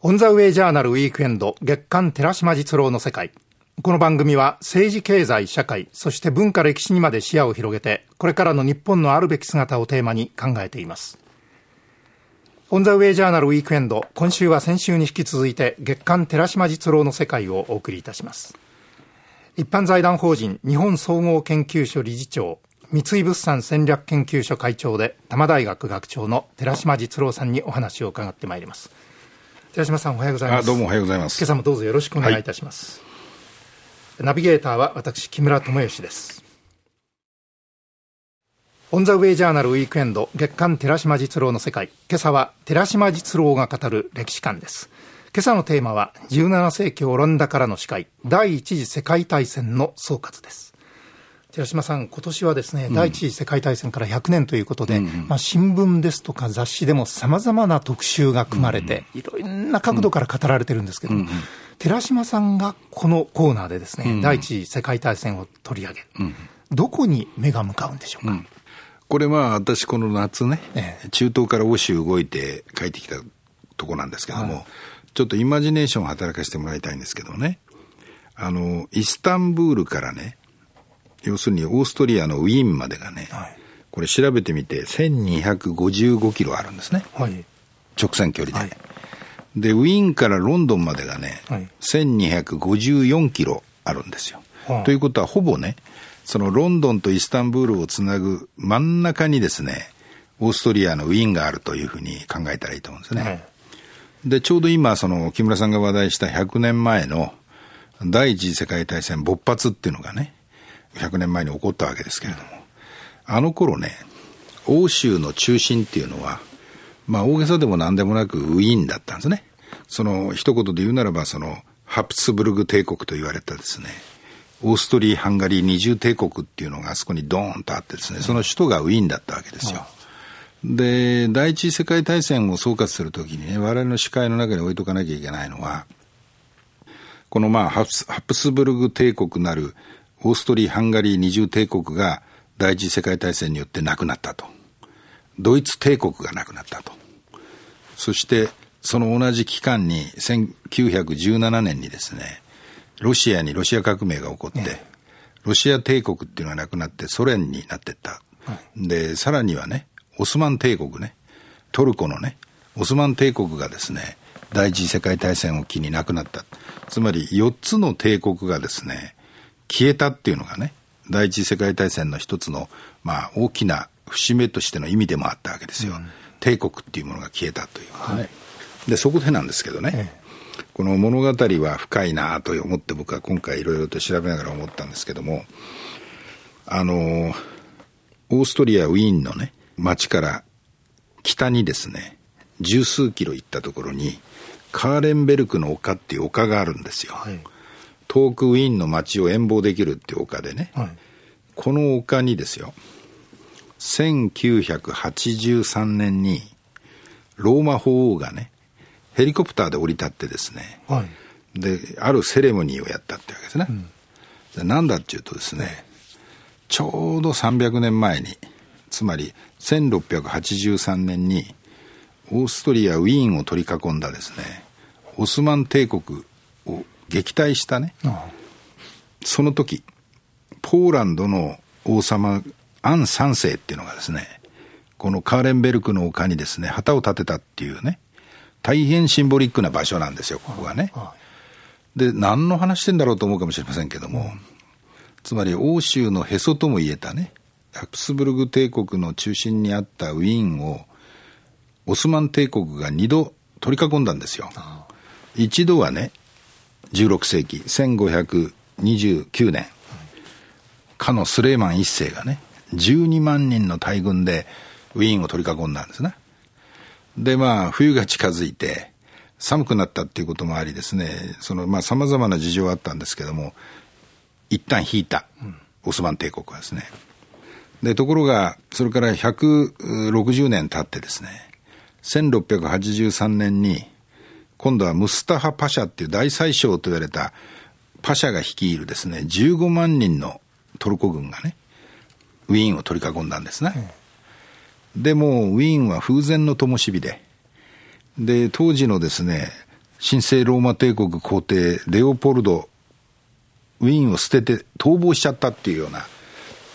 オンザウェイジャーナルウィークエンド月刊寺島実郎の世界。この番組は政治経済社会そして文化歴史にまで視野を広げてこれからの日本のあるべき姿をテーマに考えています。オンザウェイジャーナルウィークエンド今週は先週に引き続いて月刊寺島実郎の世界をお送りいたします。一般財団法人日本総合研究所理事長三井物産戦略研究所会長で多摩大学学長の寺島実郎さんにお話を伺ってまいります。寺島さんおはようございます。どうもおはようございます。今朝もどうぞよろしくお願いいたします、はい、ナビゲーターは私木村智義です。オンザウェイジャーナルウィークエンド月刊寺島実郎の世界。今朝は寺島実郎が語る歴史観です。今朝のテーマは17世紀オランダからの司会第一次世界大戦の総括です寺島さん、今年はですね、うん、第一次世界大戦から100年ということで、うん、まあ、新聞ですとか雑誌でもさまざまな特集が組まれて、いろんな角度から語られてるんですけど、うん、寺島さんがこのコーナーでですね、第一次世界大戦を取り上げる、どこに目が向かうんでしょうか？これは私この夏ね、ええ、中東から欧州動いて帰ってきたとこなんですけども、はい、ちょっとイマジネーションを働かせてもらいたいんですけどね、あの、イスタンブールからね、要するにオーストリアのウィーンまでがね、はい、これ調べてみて1255キロあるんですね。はい、直線距離で、はい、で、ウィーンからロンドンまでがね、はい、1254キロあるんですよ。ということはほぼね、そのロンドンとイスタンブールをつなぐ真ん中にですね、オーストリアのウィーンがあるというふうに考えたらいいと思うんですね。で、ちょうど今、その木村さんが話題した100年前の第一次世界大戦勃発っていうのがね、100年前に起こったわけですけれども、あの頃ね、欧州の中心っていうのは、まあ大げさでも何でもなくウィーンだったんですね。その一言で言うならば、そのハプスブルグ帝国と言われたですね、オーストリー・ハンガリー二重帝国っていうのがあそこにドーンとあってですね、その首都がウィーンだったわけですよ。で、第一次世界大戦を総括するときにね、我々の視界の中に置いとかなきゃいけないのは、このまあハプスブルグ帝国なるオーストリー・ハンガリー二重帝国が第一次世界大戦によってなくなったと。ドイツ帝国がなくなったと。そして、その同じ期間に1917年にですね、ロシアにロシア革命が起こって、ロシア帝国っていうのがなくなってソ連になっていった。で、さらにはね、オスマン帝国ね、トルコのね、オスマン帝国がですね、第一次世界大戦を機になくなった。つまり4つの帝国がですね、消えたっていうのがね、第一次世界大戦の一つの、まあ、大きな節目としての意味でもあったわけですよ。うん、帝国っていうものが消えたという、はい、で、そこでなんですけどね、ええ、この物語は深いなと思って僕は今回いろいろと調べながら思ったんですけども、あの、オーストリア・ウィーンのね、町から北にですね、十数キロ行ったところに、カーレンベルクの丘っていう丘があるんですよ。はい遠くウィーンの街を遠望できるっていう丘でね、はい、この丘にですよ、1983年にローマ法王がね、ヘリコプターで降り立ってですね、はい、で、あるセレモニーをやったってわけですね。うん、なんだっていうとですね、ちょうど300年前に、つまり1683年に、オーストリア・ウィーンを取り囲んだですね、オスマン帝国を撃退したね、その時、ポーランドの王様、アン三世っていうのがですね、このカーレンベルクの丘にですね、旗を立てたっていうね、大変シンボリックな場所なんですよ、ここがね。で、何の話してんだろうと思うかもしれませんけども、つまり欧州のへそとも言えたね、ハプスブルグ帝国の中心にあったウィーンを、オスマン帝国が二度取り囲んだんですよ。一度はね、16世紀、1529年、かのスレーマン一世がね、12万人の大軍でウィーンを取り囲んだんですね。で、まあ、冬が近づいて、寒くなったっていうこともありですね、その、まあ、様々な事情があったんですけども、一旦引いた、オスマン帝国はですね。で、ところが、それから160年経ってですね、1683年に、今度はムスタハ・パシャっていう大宰相と言われたパシャが率いるですね、15万人のトルコ軍がね、ウィーンを取り囲んだんですね。うん、でも、ウィーンは風前の灯火で、で、当時のですね、神聖ローマ帝国皇帝レオポルドウィーンを捨てて逃亡しちゃったっていうような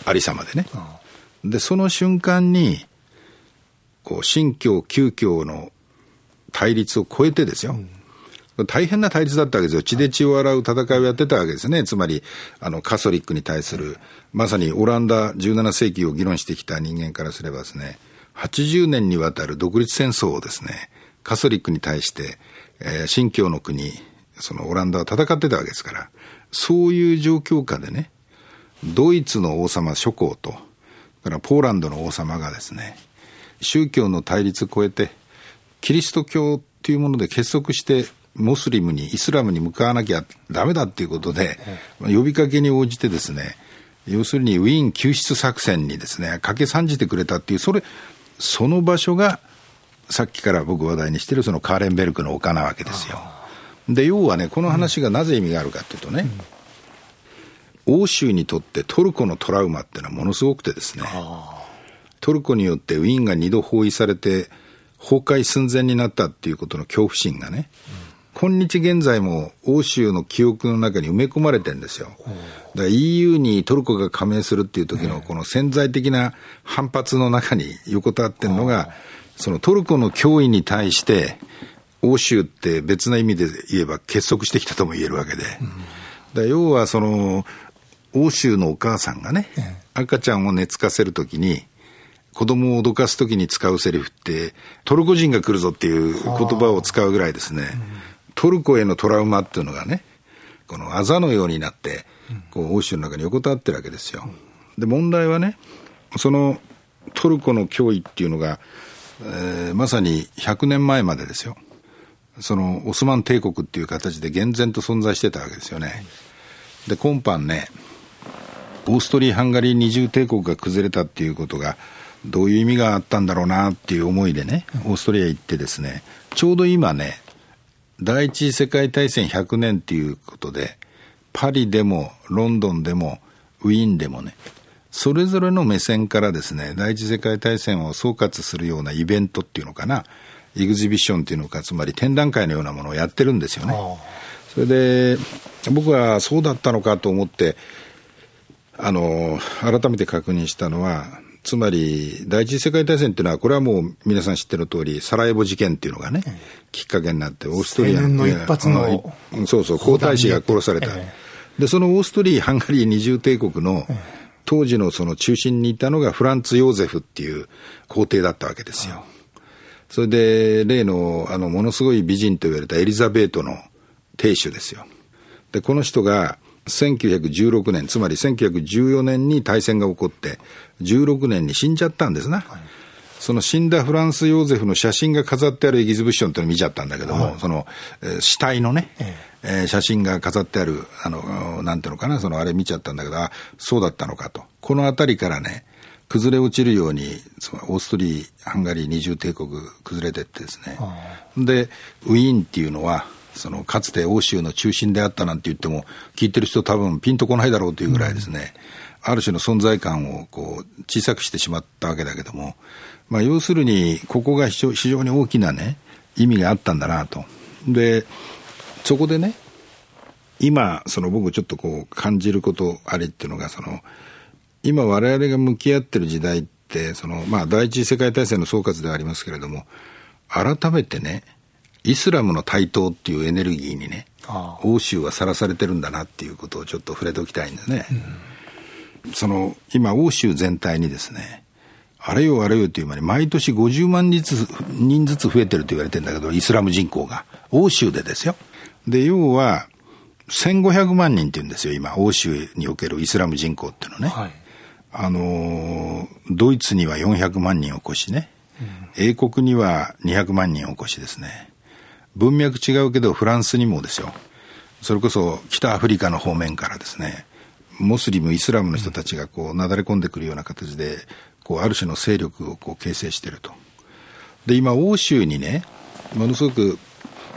ありさまでね、でその瞬間にこう新教旧教の対立を超えてですよ、大変な対立だったわけですよ。血で血を洗う戦いをやってたわけですね。つまりあのカソリックに対するまさにオランダ17世紀を議論してきた人間からすればですね。80年にわたる独立戦争をですねカソリックに対して、えー、新教の国そのオランダは戦ってたわけですからそういう状況下でねドイツの王様諸侯とからポーランドの王様がですね宗教の対立を超えてキリスト教っていうもので結束してモスリムにイスラムに向かわなきゃダメだっていうことで、呼びかけに応じてですね要するにウィーン救出作戦にですね掛け算じてくれたっていうそれその場所がさっきから僕話題にしてるそのカーレンベルクの丘なわけですよ。で要はねこの話がなぜ意味があるかっていうとね、うん、欧州にとってトルコのトラウマっていうのはものすごくてですねトルコによってウィーンが2度包囲されて崩壊寸前になったっていうことの恐怖心がね、うん、今日現在も欧州の記憶の中に埋め込まれてるんですよ。だから EU にトルコが加盟するっていう時のこの潜在的な反発の中に横たわってるのが、そのトルコの脅威に対して、欧州って別な意味で言えば結束してきたとも言えるわけで。だ要はその、欧州のお母さんがね、赤ちゃんを寝つかせるときに、子供を脅かすときに使うセリフって、トルコ人が来るぞっていう言葉を使うぐらいですね、トルコへのトラウマっていうのがね、このあざのようになって、こう欧州の中に横たわってるわけですよ。で、問題はね、そのトルコの脅威っていうのが、えー、まさに100年前までですよ。そのオスマン帝国っていう形で厳然と存在してたわけですよね。で、今般ね、オーストリー・ハンガリー二重帝国が崩れたっていうことが、どういう意味があったんだろうなっていう思いでね、オーストリア行ってですね、ちょうど今ね、第一次世界大戦100年っていうことで、パリでもロンドンでもウィーンでもね、それぞれの目線からですね、第一次世界大戦を総括するようなイベントっていうのかな、エグジビションっていうのか、つまり展覧会のようなものをやってるんですよね。それで、僕はそうだったのかと思って、あの、改めて確認したのは、つまり、第一次世界大戦っていうのは、これはもう皆さん知ってる通り、サラエボ事件っていうのがね、きっかけになって、オーストリアの一発の、そうそう、皇太子が殺された。で、そのオーストリー、ハンガリー二重帝国の、当時のその中心にいたのがフランツ・ヨーゼフっていう皇帝だったわけですよ。それで、例の、あの、ものすごい美人と言われたエリザベートの亭主ですよ。で、この人が、1916年、つまり1914年に大戦が起こって、16年に死んじゃったんですな。はい、その死んだフランス・ヨーゼフの写真が飾ってあるエギズビションっていうのを見ちゃったんだけども、はい、その、えー、死体のね、ええー、写真が飾ってある、あの、なんていうのかな、そのあれ見ちゃったんだけど、あ、そうだったのかと。このあたりからね、崩れ落ちるように、そのオーストリー、ハンガリー二重帝国崩れてってですね。で、ウィーンっていうのは、そのかつて欧州の中心であったなんて言っても、聞いてる人多分ピンとこないだろうというぐらいですね、うん、ある種の存在感をこう小さくしてしまったわけだけども、まあ、要するに、ここが非常に大きなね、意味があったんだなと。で、そこでね、今、その僕ちょっとこう感じることありっていうのが、その、今我々が向き合ってる時代って、その、まあ第一次世界大戦の総括ではありますけれども、改めてね、イスラムの台頭っていうエネルギーにね、欧州はさらされてるんだなっていうことをちょっと触れておきたいんですね。うん、その、今欧州全体にですね、あれよあれよという間に毎年50万人ずつ人ずつ増えてると言われてるんだけど、イスラム人口が。欧州でですよ。で、要は、1500万人って言うんですよ、今、欧州におけるイスラム人口っていうのね。はい、あの、ドイツには400万人を超しね、うん、英国には200万人を超しですね。文脈違うけど、フランスにもですよ。それこそ北アフリカの方面からですね、モスリム、イスラムの人たちがこう、なだれ込んでくるような形で、こう、ある種の勢力をこう形成していると。で、今、欧州にね、ものすごく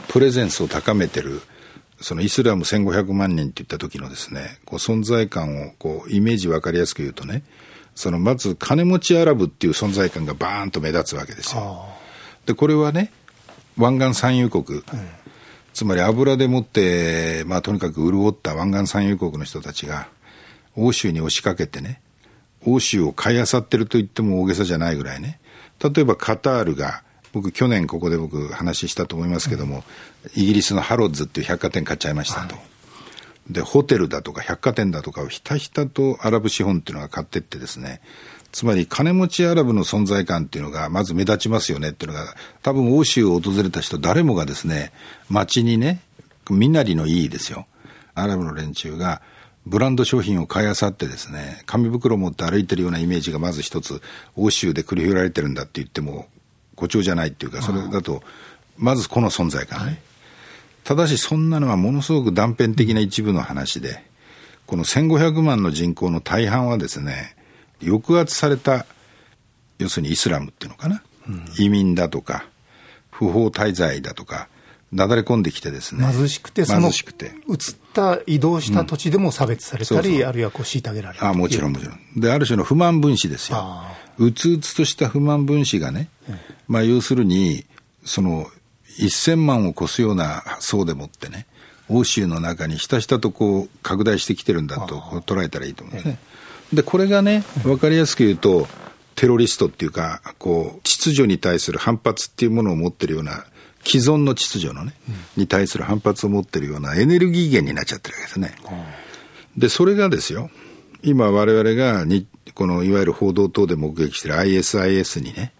プレゼンスを高めてる、そのイスラム1500万人って言った時のですね、こう存在感をこうイメージ分かりやすく言うとね、そのまず金持ちアラブっていう存在感がバーンと目立つわけですよ。で、これはね、湾岸産油国、つまり油でもって、まあ、とにかく潤った湾岸産油国の人たちが欧州に押しかけてね欧州を買い漁ってると言っても大げさじゃないぐらいね。例えばカタールが僕去年ここで僕話したと思いますけども、イギリスのハロッズっていう百貨店買っちゃいましたと、はい、でホテルだとか百貨店だとかをひたひたとアラブ資本っていうのが買ってってですねつまり金持ちアラブの存在感っていうのがまず目立ちますよねっていうのが多分欧州を訪れた人誰もがですね街にね身なりのいいですよ。アラブの連中がブランド商品を買いあさってですね紙袋を持って歩いてるようなイメージがまず一つ欧州で繰り広げられてるんだって言っても誇張じゃないっていうかそれだとまずこの存在感ね、はい、ただしそんなのはものすごく断片的な一部の話でこの1500万の人口の大半はですね抑圧された要するにイスラムっていうのかな、うん、移民だとか不法滞在だとかなだれ込んできてですね。貧しくて貧しくて。移った移動した土地でも差別されたり、うん、そうそう。あるいはこう虐げられるあもちろんもちろん。である種の不満分子ですよ。うつうつとした不満分子がね、うん、まあ要するにその1000万を超すような層でもってね欧州の中にひたひたとこう拡大してきてるんだと捉えたらいいと思うんですね。で、これがね、わかりやすく言うと、テロリストっていうか、こう、秩序に対する反発っていうものを持ってるような、既存の秩序のね、に対する反発を持ってるようなエネルギー源になっちゃってるわけですね。で、それがですよ、今我々がに、このいわゆる報道等で目撃してる ISIS にね、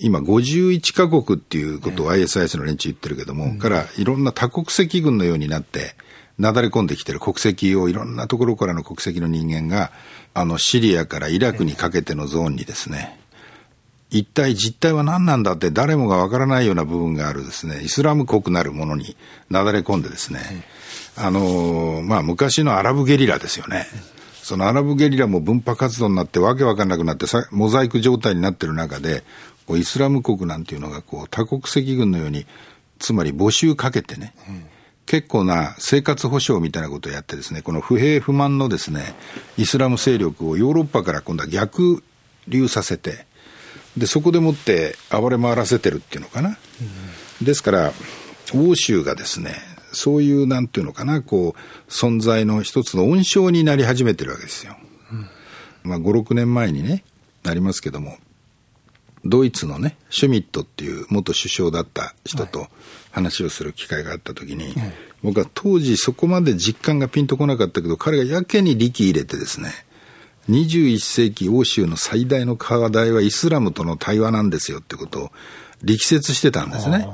今51カ国っていうことを ISIS の連中言ってるけども、からいろんな多国籍軍のようになって、なだれ込んできてる国籍をいろんなところからの国籍の人間が、あの、シリアからイラクにかけてのゾーンにですね、一体実態は何なんだって誰もがわからないような部分があるですね、イスラム国なるものになだれ込んでですね、あの、まあ、昔のアラブゲリラですよね。そのアラブゲリラも分派活動になってわけわかんなくなってモザイク状態になってる中で、イスラム国なんていうのがこう多国籍軍のように、つまり募集かけてね、うん結構な生活保障みたいなことをやってですね、この不平不満のですね、イスラム勢力をヨーロッパから今度は逆流させて、で、そこでもって暴れ回らせてるっていうのかな。ですから、欧州がですね、そういうなんていうのかな、こう、存在の一つの温床になり始めてるわけですよ。うん、まあ、5、6年前にね、なりますけども、ドイツのね、シュミットっていう元首相だった人と話をする機会があった時に、はい、僕は当時そこまで実感がピンとこなかったけど、彼がやけに力入れてですね、21世紀欧州の最大の課題はイスラムとの対話なんですよってことを力説してたんですね。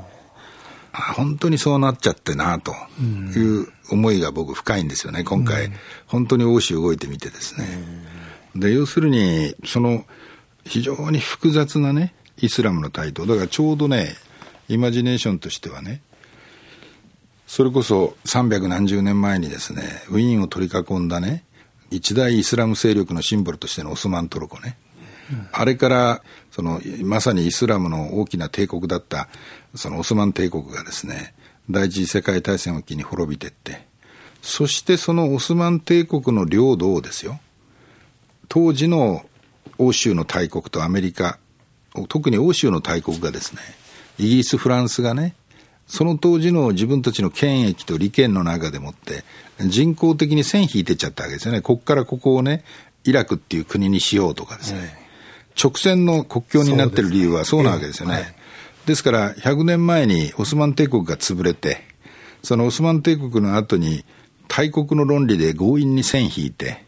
あ本当にそうなっちゃってなという思いが僕深いんですよね、今回、本当に欧州動いてみてですね。で、要するに、その、非常に複雑なね、イスラムの台頭。だからちょうどね、イマジネーションとしてはね、それこそ300何十年前にですね、ウィーンを取り囲んだね、一大イスラム勢力のシンボルとしてのオスマントルコね。うん、あれから、その、まさにイスラムの大きな帝国だった、そのオスマン帝国がですね、第一次世界大戦を機に滅びてって、そしてそのオスマン帝国の領土をですよ、当時の欧州の大国とアメリカ、特に欧州の大国がですね、イギリス、フランスがね、その当時の自分たちの権益と利権の中でもって、人工的に線引いてっちゃったわけですよね。ここからここをね、イラクっていう国にしようとかですね。直線の国境になってる理由はそうなわけですよね。ですはい、ですから、100年前にオスマン帝国が潰れて、そのオスマン帝国の後に大国の論理で強引に線引いて、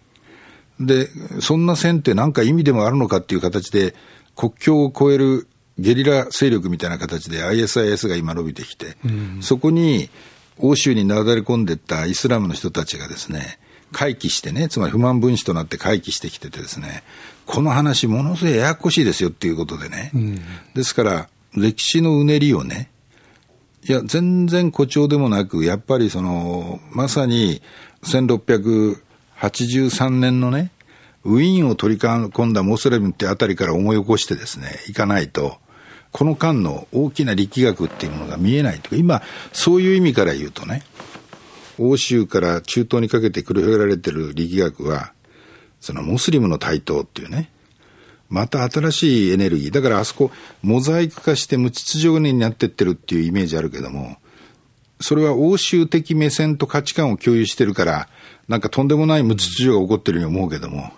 で、そんな線って何か意味でもあるのかっていう形で、国境を越えるゲリラ勢力みたいな形で ISIS が今伸びてきて、うん、そこに欧州になだれ込んでいったイスラムの人たちがですね、回帰してね、つまり不満分子となって回帰してきててですね、この話ものすごいややこしいですよっていうことでね、うん、ですから歴史のうねりをね、いや、全然誇張でもなく、やっぱりその、まさに83年のね、ウィーンを取り込んだモスレムってあたりから思い起こしてですね、いかないと、この間の大きな力学っていうものが見えないという今、そういう意味から言うとね、欧州から中東にかけて繰り広げられてる力学は、そのモスリムの台頭っていうね、また新しいエネルギー。だからあそこ、モザイク化して無秩序になってってるっていうイメージあるけども、それは欧州的目線と価値観を共有してるから、なんかとんでもない無秩序が起こってるように思うけども、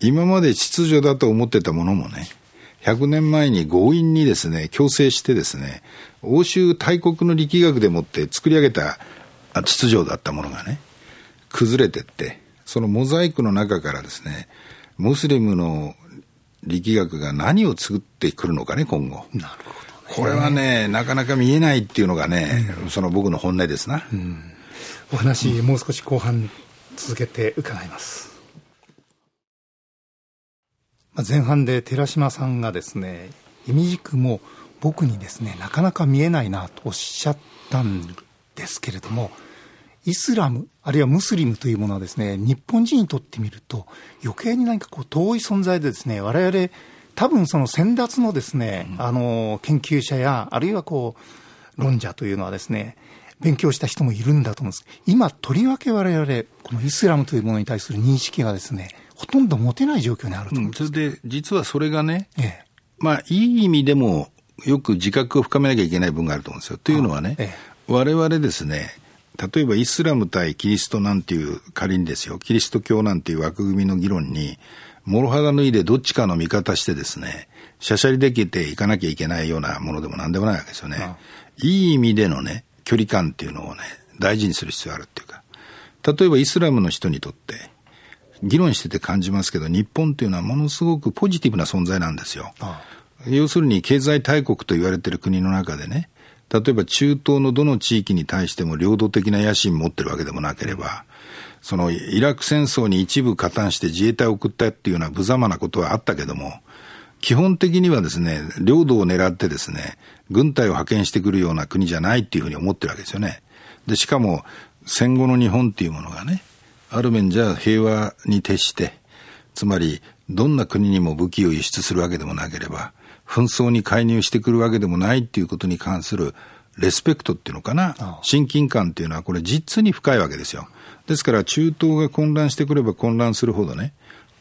今まで秩序だと思ってたものもね、100年前に強引にですね、強制してですね、欧州大国の力学でもって作り上げた秩序だったものがね、崩れてって、そのモザイクの中からですね、ムスリムの力学が何を作ってくるのかね、今後。なるほど、ね、これはね、なかなか見えないっていうのがね、うん、その僕の本音ですな。うん、お話、もう少し後半続けて伺います。前半で寺島さんがですね、意味軸も僕にですね、なかなか見えないなとおっしゃったんですけれども、イスラム、あるいはムスリムというものはですね、日本人にとってみると、余計に何かこう遠い存在でですね、我々、多分その先達のですね、うん、あの、研究者や、あるいはこう、論者というのはですね、勉強した人もいるんだと思うんです。今、とりわけ我々、このイスラムというものに対する認識がですね、ほとんど持てない状況にあると思うんです、うん、それで、実はそれがね、ええ、まあ、いい意味でも、よく自覚を深めなきゃいけない部分があると思うんですよ。というのはね、ええ、我々ですね、例えばイスラム対キリストなんていう仮にですよ、キリスト教なんていう枠組みの議論に、諸肌脱いでどっちかの味方してですね、しゃしゃりできていかなきゃいけないようなものでもなんでもないわけですよね。ああいい意味でのね、距離感っていうのをね、大事にする必要があるっていうか、例えばイスラムの人にとって、議論してて感じますけど、日本っていうのはものすごくポジティブな存在なんですよ。ああ要するに経済大国と言われてる国の中でね、例えば中東のどの地域に対しても領土的な野心持ってるわけでもなければ、そのイラク戦争に一部加担して自衛隊を送ったっていうような無様なことはあったけども、基本的にはですね、領土を狙ってですね、軍隊を派遣してくるような国じゃないっていうふうに思ってるわけですよね。で、しかも戦後の日本っていうものがね、ある面じゃ平和に徹して、つまりどんな国にも武器を輸出するわけでもなければ、紛争に介入してくるわけでもないっていうことに関するレスペクトっていうのかな、親近感っていうのはこれ実に深いわけですよ。ですから中東が混乱してくれば混乱するほどね、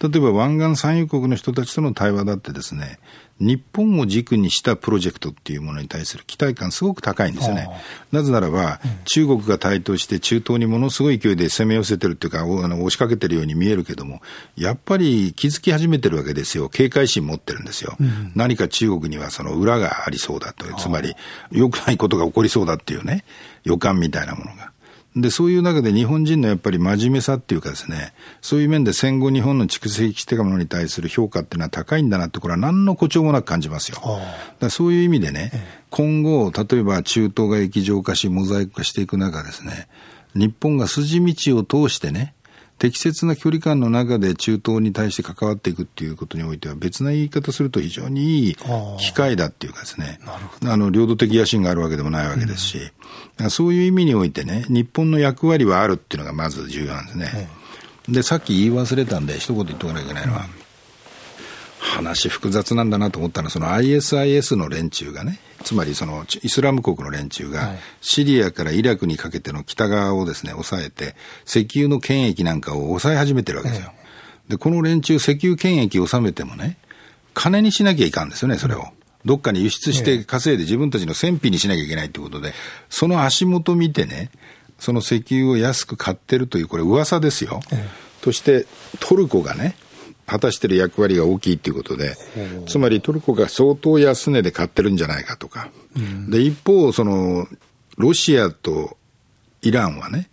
例えば湾岸産油国の人たちとの対話だってですね、日本を軸にしたプロジェクトっていうものに対する期待感すごく高いんですよね。なぜならば、うん、中国が台頭して中東にものすごい勢いで攻め寄せてるっていうか、あの押しかけてるように見えるけども、やっぱり気づき始めてるわけですよ。警戒心持ってるんですよ。うん、何か中国にはその裏がありそうだと。つまり、良くないことが起こりそうだっていうね、予感みたいなものが。で、そういう中で日本人のやっぱり真面目さっていうかですね、そういう面で戦後日本の蓄積してたものに対する評価っていうのは高いんだなって、これは何の誇張もなく感じますよ。だそういう意味でね、今後、例えば中東が液状化し、モザイク化していく中ですね、日本が筋道を通してね、適切な距離感の中で中東に対して関わっていくっていうことにおいては別な言い方すると非常にいい機会だっていうかですね、あの、領土的野心があるわけでもないわけですし、うん、そういう意味においてね、日本の役割はあるっていうのがまず重要なんですね。うん、で、さっき言い忘れたんで一言言っとかなきゃいけないのは、うん話複雑なんだなと思ったのは、その ISIS の連中がね、つまりそのイスラム国の連中が、シリアからイラクにかけての北側をですね、抑えて、石油の権益なんかを抑え始めてるわけですよ。で、この連中、石油権益を収めてもね、金にしなきゃいかんですよね、それを。どっかに輸出して稼いで自分たちの戦費にしなきゃいけないということで、その足元見てね、その石油を安く買ってるという、これ噂ですよ。そしてトルコがね、果たしている役割が大きいということで、つまりトルコが相当安値で買ってるんじゃないかとか、うん、で一方、そのロシアとイランはね、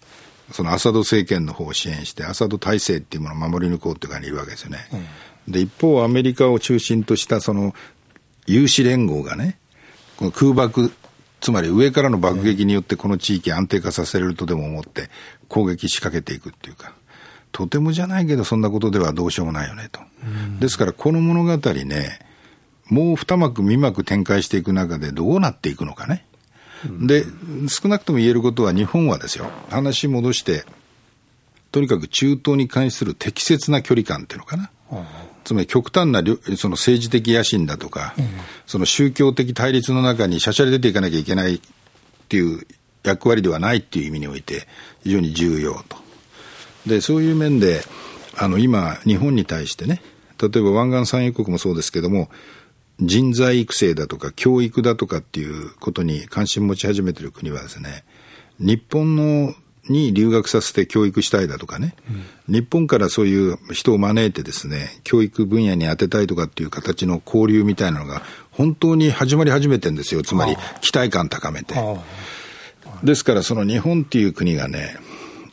そのアサド政権の方を支援して、アサド体制っていうものを守り抜こうっていう感じにいるわけですよね。うん、で、一方、アメリカを中心としたその有志連合がね、この空爆、つまり上からの爆撃によってこの地域安定化させれるとでも思って攻撃仕掛けていくっていうか、とてもじゃないけど、そんなことではどうしようもないよねと。ですから、この物語ね、もう二幕、三幕展開していく中でどうなっていくのかね。で、少なくとも言えることは日本はですよ、話戻して、とにかく中東に関する適切な距離感っていうのかな。つまり極端なその政治的野心だとか、その宗教的対立の中にしゃしゃり出ていかなきゃいけないっていう役割ではないっていう意味において非常に重要と。で、そういう面で、あの、今、日本に対してね、例えば湾岸産油国もそうですけども、人材育成だとか教育だとかっていうことに関心持ち始めている国はですね、日本のに留学させて教育したいだとかね、うん、日本からそういう人を招いてですね、教育分野に当てたいとかっていう形の交流みたいなのが本当に始まり始めてんですよ。つまり期待感高めて。ですからその日本っていう国がね、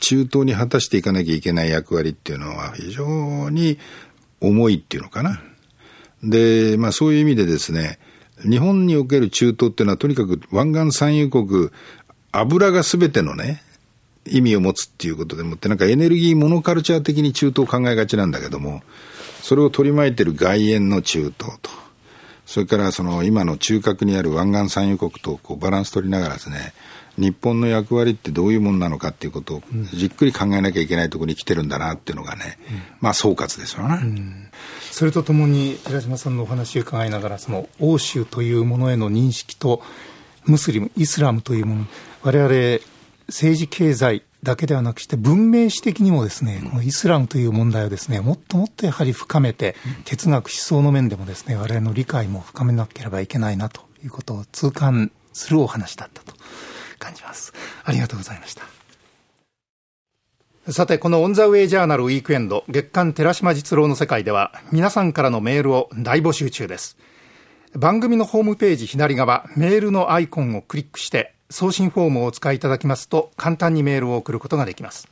中東に果たしていかなきゃいけない役割っていうのは非常に重いっていうのかな。で、まあそういう意味でですね、日本における中東っていうのはとにかく湾岸産油国、油が全てのね、意味を持つっていうことでもって、なんかエネルギーモノカルチャー的に中東を考えがちなんだけども、それを取り巻いてる外縁の中東と、それからその今の中核にある湾岸産油国とこうバランス取りながらですね、日本の役割ってどういうものなのかっていうことをじっくり考えなきゃいけないところに来てるんだなっていうのがね、うん、まあ総括ですよね、うん、それとともに寺島さんのお話を伺いながらその欧州というものへの認識とムスリムイスラムというもの我々政治経済だけではなくして文明史的にもですね、このイスラムという問題をですね、もっともっとやはり深めて、哲学思想の面でもですね、我々の理解も深めなければいけないなということを痛感するお話だったと感じます。ありがとうございました。さて、このオンザウェイジャーナルウィークエンド月刊寺島実郎の世界では皆さんからのメールを大募集中です。番組のホームページ左側メールのアイコンをクリックして送信フォームをお使いいただきますと簡単にメールを送ることができます。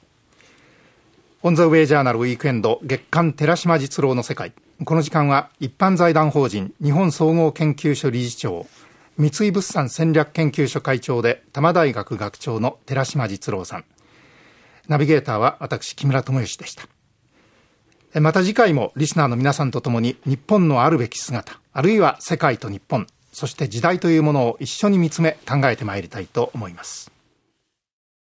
オンザウェイジャーナルウィークエンド月刊寺島実郎の世界。この時間は一般財団法人日本総合研究所理事長三井物産戦略研究所会長で多摩大学学長の寺島実郎さん。ナビゲーターは私木村智義でした。また次回もリスナーの皆さんとともに日本のあるべき姿あるいは世界と日本そして時代というものを一緒に見つめ考えてまいりたいと思います。